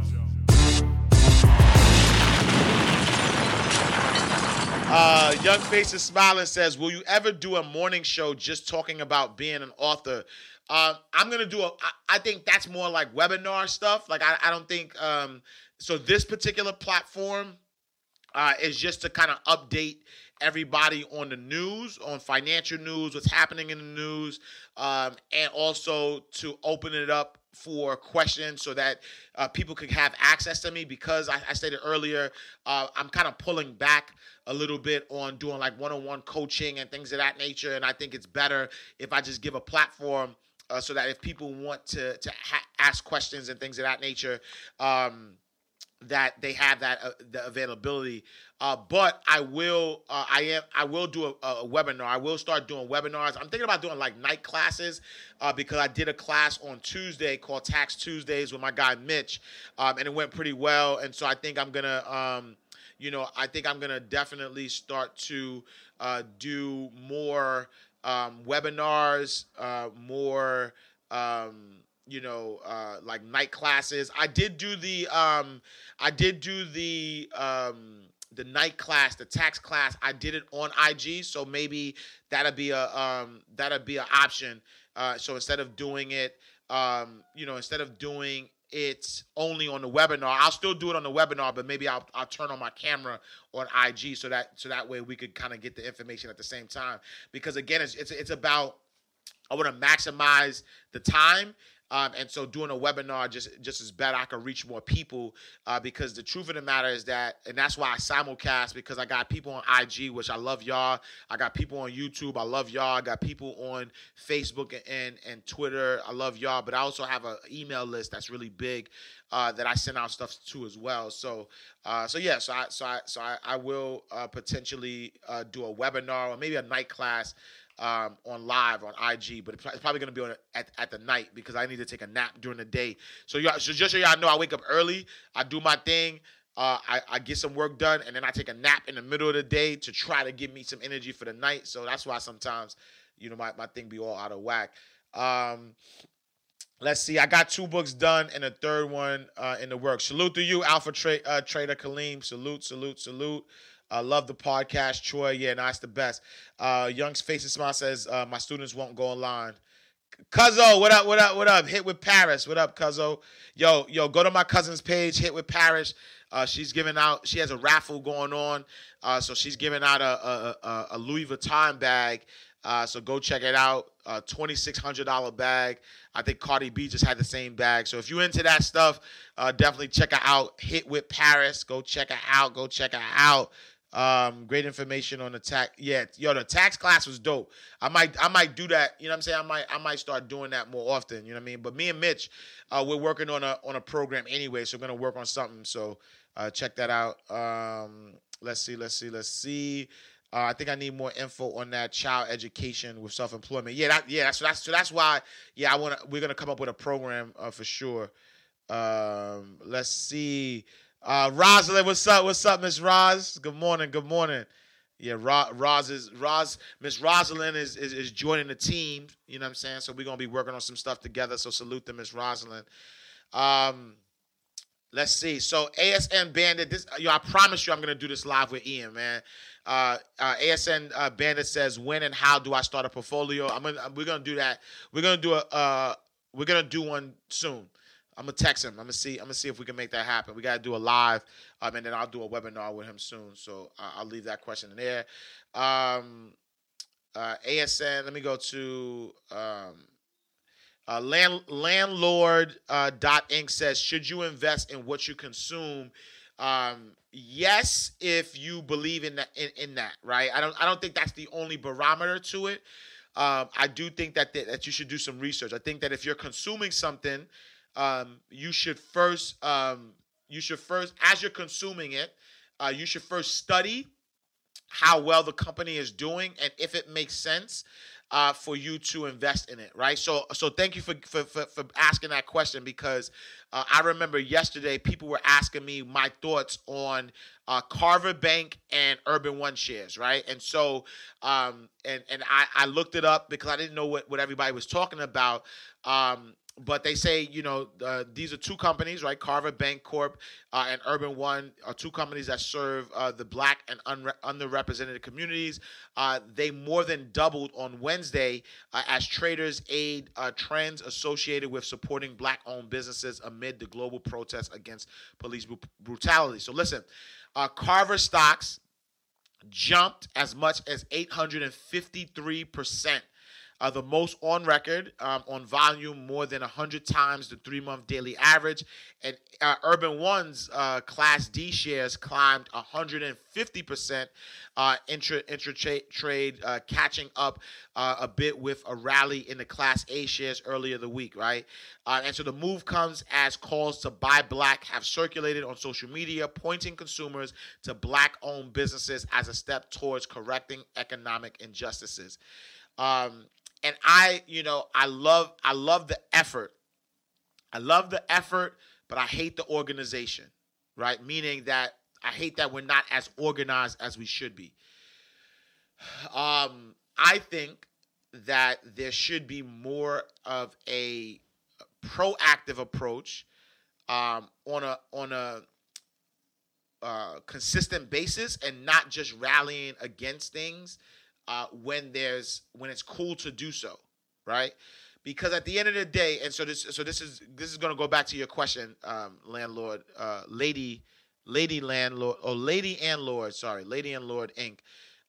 Uh, Young Faces Smiling says, "Will you ever do a morning show just talking about being an author?" Um, I'm gonna do a. I, I think that's more like webinar stuff. Like I, I don't think. Um, so this particular platform uh, is just to kind of update everybody on the news, on financial news, what's happening in the news, um, and also to open it up for questions so that uh, people could have access to me because I, I stated earlier, uh, I'm kind of pulling back a little bit on doing like one-on-one coaching and things of that nature, and I think it's better if I just give a platform uh, so that if people want to to ha- ask questions and things of that nature. Um, that they have that uh, the availability. Uh, but I will uh, I am I will do a, a webinar. I will start doing webinars. I'm thinking about doing like night classes uh, because I did a class on Tuesday called Tax Tuesdays with my guy Mitch, um, and it went pretty well. And so I think I'm gonna. Um, you know, I think I'm gonna definitely start to uh, do more um, webinars, uh, more. Um, you know, uh, like night classes. I did do the um, I did do the um, the night class, the tax class. I did it on IG, so maybe that'll be a um, that'll be an option. Uh, so instead of doing it, um, you know, instead of doing it only on the webinar, I'll still do it on the webinar, but maybe I'll I'll turn on my camera on IG so that so that way we could kind of get the information at the same time. Because again, it's it's it's about I want to maximize the time um, and so doing a webinar just just is better. I can reach more people uh, because the truth of the matter is that, and that's why I simulcast because I got people on IG, which I love y'all. I got people on YouTube, I love y'all. I got people on Facebook and and, and Twitter, I love y'all. But I also have an email list that's really big uh, that I send out stuff to as well. So uh, so yeah, so I so I so I, I will uh, potentially uh, do a webinar or maybe a night class um, on live on IG, but it's probably to be on at, at the night because I need to take a nap during the day. So y'all, so just so y'all know, I wake up early, I do my thing, uh, I, I get some work done, and then I take a nap in the middle of the day to try to give me some energy for the night. So that's why sometimes, you know, my, my thing be all out of whack. Um, let's see, I got two books done and a third one uh, in the works. Salute to you, Alpha tra- uh, Trader Kaleem. Salute, salute, salute. I love the podcast, Troy. Yeah, no, the best. Uh, Young's Face and Smile says, uh, my students won't go online. Cuzzo, what up, what up, what up? Hit with Paris. What up, Cuzzo? Yo, yo, go to my cousin's page, Hit with Paris. Uh, she's giving out, she has a raffle going on. Uh, so she's giving out a, a, a, a Louis Vuitton bag. Uh, so go check it out. Uh, $2,600 bag. I think Cardi B just had the same bag. So if you're into that stuff, uh, definitely check her out. Hit with Paris. Go check her out. Go check her out. Um, great information on the tax. Yeah, yo, the tax class was dope. I might, I might do that. You know what I'm saying? I might, I might start doing that more often. You know what I mean? But me and Mitch, uh, we're working on a on a program anyway, so we're gonna work on something. So uh, check that out. Um, let's see, let's see, let's see. Uh, I think I need more info on that child education with self employment. Yeah, that, yeah, that's that's so that's why. Yeah, I want to. We're gonna come up with a program uh, for sure. Um, let's see. Uh, Rosalind, what's up? What's up, Miss Roz? Good morning. Good morning. Yeah, Roz is Roz. Miss Rosalind is, is, is joining the team. You know what I'm saying? So we're gonna be working on some stuff together. So salute to Miss Rosalind. Um, let's see. So ASN Bandit, this yo, I promise you, I'm gonna do this live with Ian, man. Uh, uh, ASN uh, Bandit says, when and how do I start a portfolio? I'm gonna we're gonna do that. We're gonna do a uh, we're gonna do one soon. I'm gonna text him. I'm gonna see. I'm gonna see if we can make that happen. We gotta do a live, um, and then I'll do a webinar with him soon. So uh, I'll leave that question in there. Um, uh, ASN. Let me go to um, uh, land, landlord uh, dot inc says should you invest in what you consume um, yes if you believe in that in, in, that right i don't i don't think that's the only barometer to it um, i do think that, that that you should do some research i think that if you're consuming something um, you should first um, you should first as you're consuming it, uh, you should first study how well the company is doing and if it makes sense uh, for you to invest in it, right? So, so thank you for for, for, for asking that question because uh, I remember yesterday people were asking me my thoughts on uh, Carver Bank and Urban One shares, right? And so, um, and and I, I looked it up because I didn't know what what everybody was talking about. Um, but they say you know uh, these are two companies right? Carver Bancorp uh, and urban one are two companies that serve uh, the black and unre- underrepresented communities. Uh, they more than doubled on wednesday uh, as traders aid uh, trends associated with supporting black owned businesses amid the global protests against police br- brutality. So listen carver stocks jumped as much as 853 percent the most on record um, on volume, more than 100 times the three month daily average. And uh, Urban One's uh, Class D shares climbed 150% uh, intra, intra trade, uh, catching up uh, a bit with a rally in the Class A shares earlier the week, right? And so the move comes as calls to buy black have circulated on social media, pointing consumers to black owned businesses as a step towards correcting economic injustices. Um, and I, you know, I love I love the effort. I love the effort, but I hate the organization, right? Meaning that I hate that we're not as organized as we should be. Um, I think that there should be more of a proactive approach um, on a on a uh, consistent basis and not just rallying against things uh, when there's when it's cool to do so, right? Because at the end of the day, and so this so this is this is to go back to your question, um, landlord, uh, lady, lady landlord, or lady and lord, sorry, lady and lord Inc.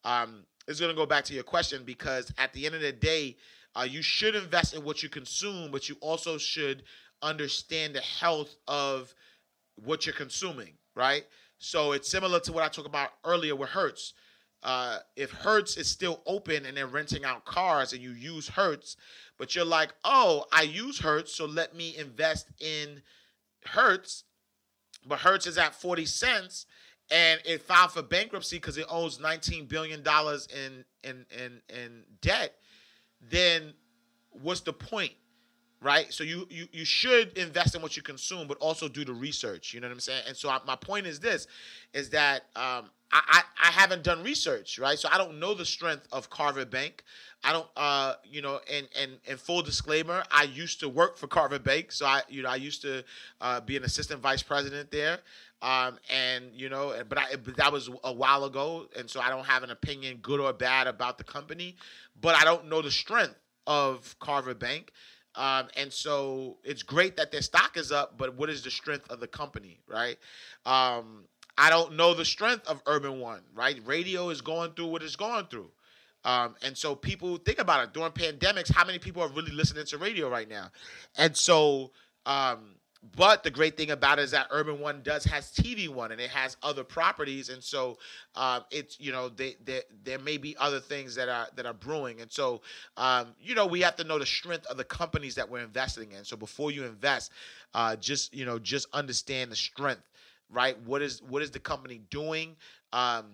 Um, to go back to your question because at the end of the day, uh, you should invest in what you consume, but you also should understand the health of what you're consuming, right? So it's similar to what I talked about earlier with Hertz. Uh, if Hertz is still open and they're renting out cars and you use Hertz, but you're like, oh, I use Hertz, so let me invest in Hertz, but Hertz is at 40 cents and it filed for bankruptcy because it owes 19 billion dollars in, in in in debt, then what's the point? Right, so you, you you should invest in what you consume, but also do the research. You know what I'm saying? And so I, my point is this: is that um, I, I haven't done research, right? So I don't know the strength of Carver Bank. I don't, uh, you know, and and and full disclaimer, I used to work for Carver Bank, so I, you know, I used to uh, be an assistant vice president there, um, and you know, but I, but that was a while ago, and so I don't have an opinion, good or bad, about the company, but I don't know the strength of Carver Bank. Um, and so it's great that their stock is up, but what is the strength of the company, right? Um, I don't know the strength of Urban One, right? Radio is going through what it's going through. Um, and so people think about it during pandemics, how many people are really listening to radio right now? And so, um, but the great thing about it is that Urban One does has TV One and it has other properties, and so um, it's you know they, they, there may be other things that are that are brewing, and so um, you know we have to know the strength of the companies that we're investing in. So before you invest, uh, just you know just understand the strength, right? What is what is the company doing? Um,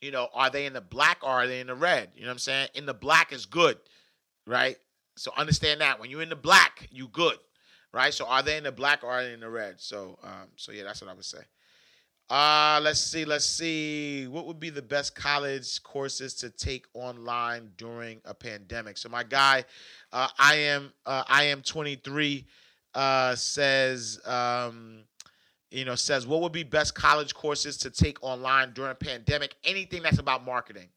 you know, are they in the black or are they in the red? You know what I'm saying? In the black is good, right? So understand that when you're in the black, you good right? So are they in the black or are they in the red? So um, so yeah, that's what I would say. Uh, let's see, let's see. What would be the best college courses to take online during a pandemic? So my guy, uh, I am uh, I am 23, uh, says um, you know says what would be best college courses to take online during a pandemic? Anything that's about marketing.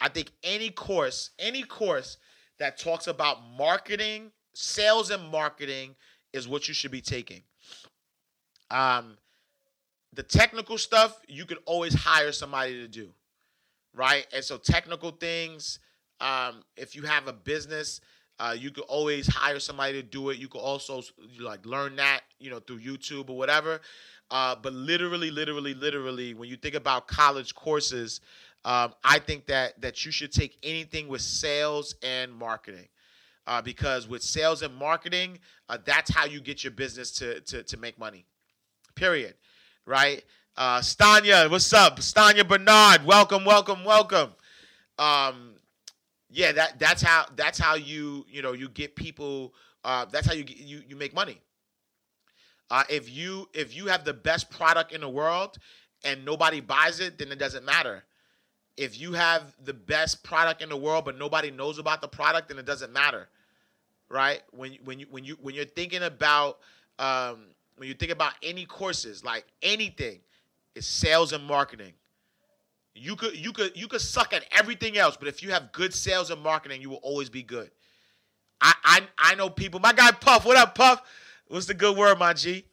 I think any course, any course that talks about marketing sales and marketing is what you should be taking. Um, the technical stuff you could always hire somebody to do, right? And so technical things, um, if you have a business, uh, you could always hire somebody to do it. You could also like learn that, you know, through YouTube or whatever. Uh, but literally, literally, literally, when you think about college courses, um, I think that that you should take anything with sales and marketing uh, because with sales and marketing, uh, that's how you get your business to, to, to make money. Period. Right? Uh, Stanya, what's up? Stanya Bernard, welcome, welcome, welcome. Um, yeah, that that's how that's how you you know you get people. Uh, that's how you get, you you make money. Uh, if you if you have the best product in the world and nobody buys it, then it doesn't matter if you have the best product in the world but nobody knows about the product then it doesn't matter right? When when you when you when you're thinking about um, when you think about any courses, like anything, it's sales and marketing. You could you could you could suck at everything else, but if you have good sales and marketing, you will always be good. I I, I know people. My guy Puff, what up, Puff? What's the good word, my G?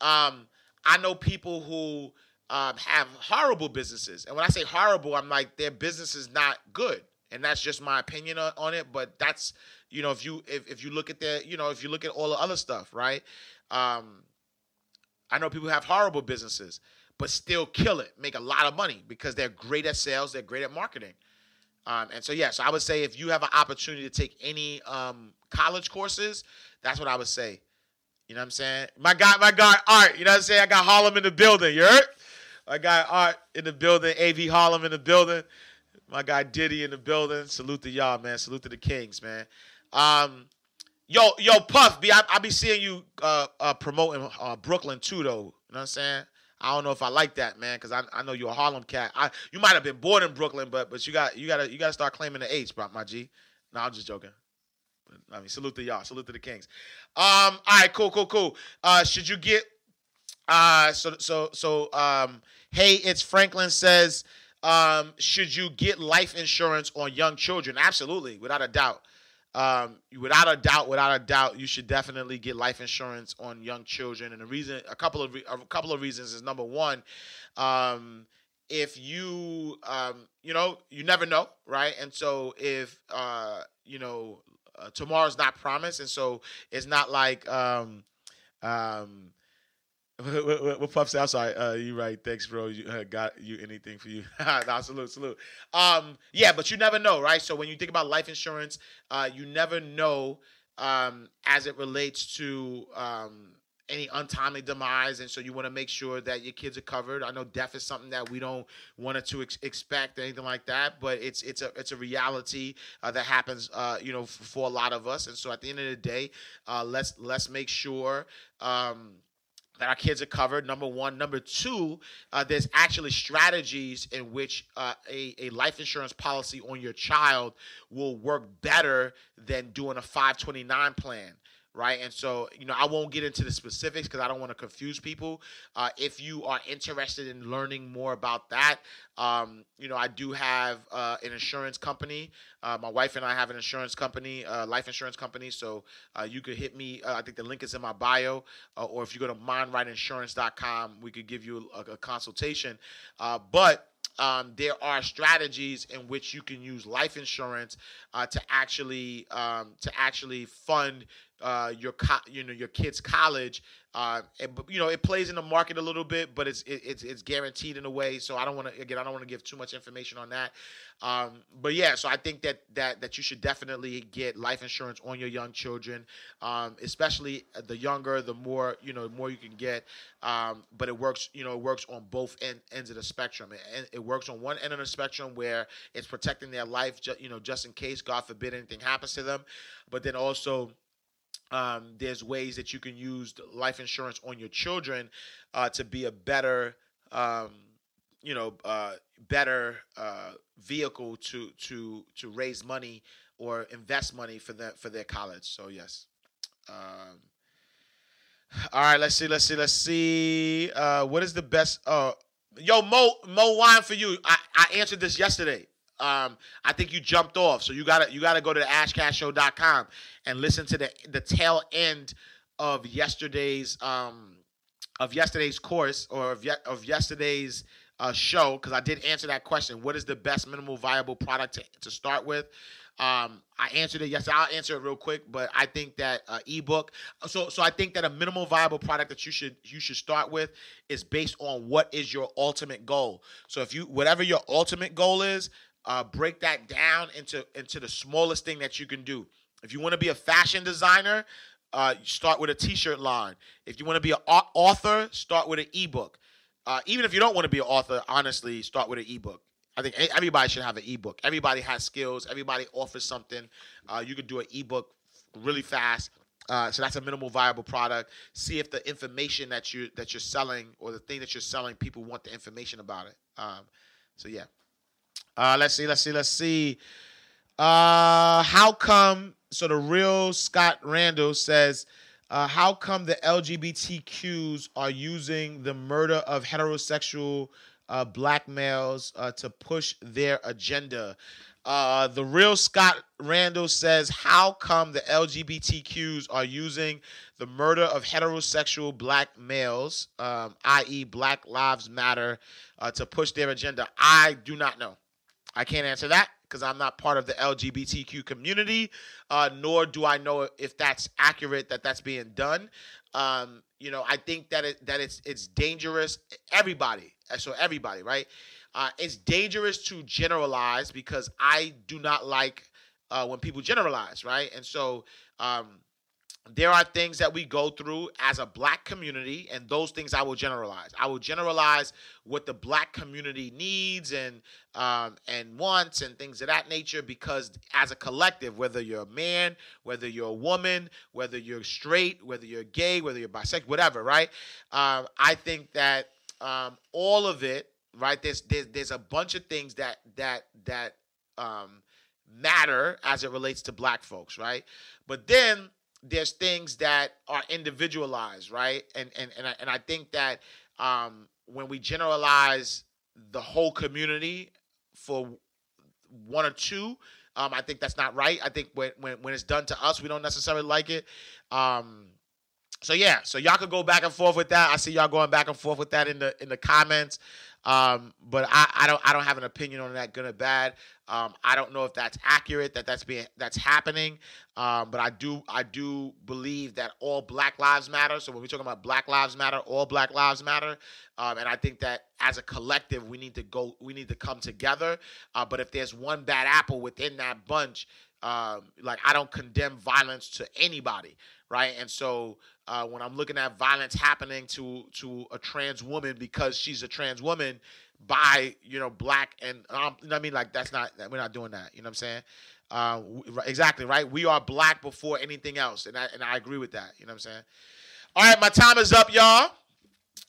Um, I know people who um, have horrible businesses, and when I say horrible, I'm like their business is not good, and that's just my opinion on, on it. But that's you know, if you if, if you look at the, you know, if you look at all the other stuff, right? Um, I know people have horrible businesses, but still kill it, make a lot of money because they're great at sales, they're great at marketing. Um, and so, yes, yeah, so I would say if you have an opportunity to take any um, college courses, that's what I would say. You know what I'm saying? My guy, my guy, Art. You know what I'm saying? I got Harlem in the building. You heard? My guy Art in the building. AV Harlem in the building. My guy Diddy in the building. Salute to y'all, man. Salute to the Kings, man. Um, yo, yo, Puff, B, I, I be seeing you uh, uh, promoting uh, Brooklyn too, though. You know what I'm saying? I don't know if I like that, man, because I, I know you're a Harlem cat. I you might have been born in Brooklyn, but but you got you gotta you gotta start claiming the H, bro, my G. No, I'm just joking. But, I mean, salute to y'all. Salute to the Kings. Um, all right, cool, cool, cool. Uh, should you get uh so so so um hey, it's Franklin says um should you get life insurance on young children? Absolutely, without a doubt. Um, without a doubt, without a doubt, you should definitely get life insurance on young children. And the reason, a couple of re- a couple of reasons is number one, um, if you um, you know you never know, right? And so if uh, you know uh, tomorrow's not promised, and so it's not like um, um, what, what, Puff said? I'm sorry. Uh, you right. Thanks, bro. You uh, got you anything for you? *laughs* nah, salute, salute. Um, yeah, but you never know, right? So when you think about life insurance, uh, you never know um, as it relates to um, any untimely demise, and so you want to make sure that your kids are covered. I know death is something that we don't want to ex- expect anything like that, but it's it's a it's a reality uh, that happens, uh, you know, f- for a lot of us. And so at the end of the day, uh, let's let's make sure. Um, that our kids are covered. Number one. Number two, uh, there's actually strategies in which uh, a, a life insurance policy on your child will work better than doing a 529 plan. Right. And so, you know, I won't get into the specifics because I don't want to confuse people. Uh, if you are interested in learning more about that, um, you know, I do have uh, an insurance company. Uh, my wife and I have an insurance company, uh, life insurance company. So uh, you could hit me. Uh, I think the link is in my bio. Or if you go to mindrightinsurance.com, we could give you a, a consultation. But um, there are strategies in which you can use life insurance uh, to actually um, to actually fund uh, your co- you know your kid's college. Uh, and, you know it plays in the market a little bit, but it's it, it's it's guaranteed in a way. So I don't want to again I don't want to give too much information on that. Um, but yeah, so I think that that that you should definitely get life insurance on your young children, um, especially the younger, the more you know, the more you can get. Um, but it works, you know, it works on both end, ends of the spectrum. It, it works on one end of the spectrum where it's protecting their life, ju- you know, just in case, God forbid, anything happens to them. But then also um, there's ways that you can use life insurance on your children uh, to be a better um, you know uh, better uh, vehicle to to to raise money or invest money for the for their college. So yes. Um, all right let's see let's see let's see uh, what is the best uh, yo mo mo wine for you. I, I answered this yesterday um, I think you jumped off, so you gotta you gotta go to the ashcashshow.com and listen to the the tail end of yesterday's um of yesterday's course or of, ye- of yesterday's uh, show because I did answer that question. What is the best minimal viable product to, to start with? Um, I answered it Yes, I'll answer it real quick, but I think that uh, ebook. So, so I think that a minimal viable product that you should you should start with is based on what is your ultimate goal. So, if you whatever your ultimate goal is, uh, break that down into into the smallest thing that you can do. If you want to be a fashion designer, uh, start with a t-shirt line. If you want to be an author, start with an ebook. Uh, even if you don't want to be an author, honestly, start with an ebook. I think everybody should have an ebook. Everybody has skills. Everybody offers something. Uh, you could do an ebook really fast. Uh, so that's a minimal viable product. See if the information that you that you're selling or the thing that you're selling, people want the information about it. Um, so yeah. Uh, let's see. Let's see. Let's see. Uh, how come? So the real Scott Randall says, uh, how come the LGBTQs are using the murder of heterosexual uh, black males uh, to push their agenda? Uh, the real Scott Randall says, How come the LGBTQs are using the murder of heterosexual black males, um, i.e., Black Lives Matter, uh, to push their agenda? I do not know. I can't answer that because I'm not part of the LGBTQ community, uh, nor do I know if that's accurate that that's being done. Um, you know, I think that it that it's it's dangerous. Everybody, so everybody, right? Uh, it's dangerous to generalize because I do not like uh, when people generalize, right? And so um, there are things that we go through as a black community, and those things I will generalize. I will generalize what the black community needs and um, and wants and things of that nature because as a collective, whether you're a man, whether you're a woman, whether you're straight, whether you're gay, whether you're bisexual, whatever, right? Um, I think that um, all of it, right? There's there's there's a bunch of things that that that um, matter as it relates to black folks, right? But then there's things that are individualized, right? And and and I, and I think that um, when we generalize the whole community for one or two, um, I think that's not right. I think when, when when it's done to us, we don't necessarily like it. Um, so yeah, so y'all could go back and forth with that. I see y'all going back and forth with that in the in the comments. Um, but I, I don't I don't have an opinion on that, good or bad. Um, I don't know if that's accurate that that's being that's happening. Um, but I do I do believe that all Black lives matter. So when we're talking about Black lives matter, all Black lives matter. Um, and I think that as a collective, we need to go we need to come together. Uh, but if there's one bad apple within that bunch, um, like I don't condemn violence to anybody, right? And so uh, when I'm looking at violence happening to to a trans woman because she's a trans woman by you know black and um, you know I mean like that's not we're not doing that. You know what I'm saying? Uh, exactly right. We are black before anything else, and I and I agree with that. You know what I'm saying? All right, my time is up, y'all.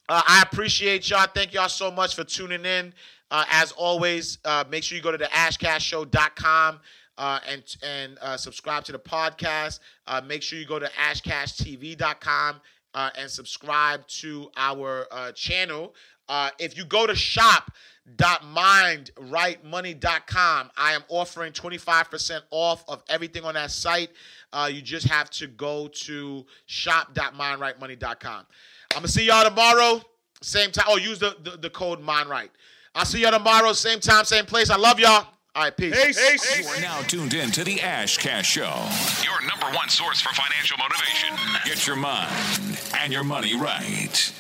Uh, I appreciate y'all. Thank y'all so much for tuning in. Uh, as always, uh, make sure you go to the ashcashshow.com uh, and and uh, subscribe to the podcast. Uh, make sure you go to ashcashtv.com uh, and subscribe to our uh, channel. Uh, if you go to shop.mindrightmoney.com, I am offering 25% off of everything on that site. Uh, you just have to go to shop.mindrightmoney.com. I'm going to see y'all tomorrow, same time. Oh, use the, the, the code MindRight. I'll see y'all tomorrow, same time, same place. I love y'all. All right, peace. You are now tuned in to the Ash Cash Show, your number one source for financial motivation. Get your mind and your money right.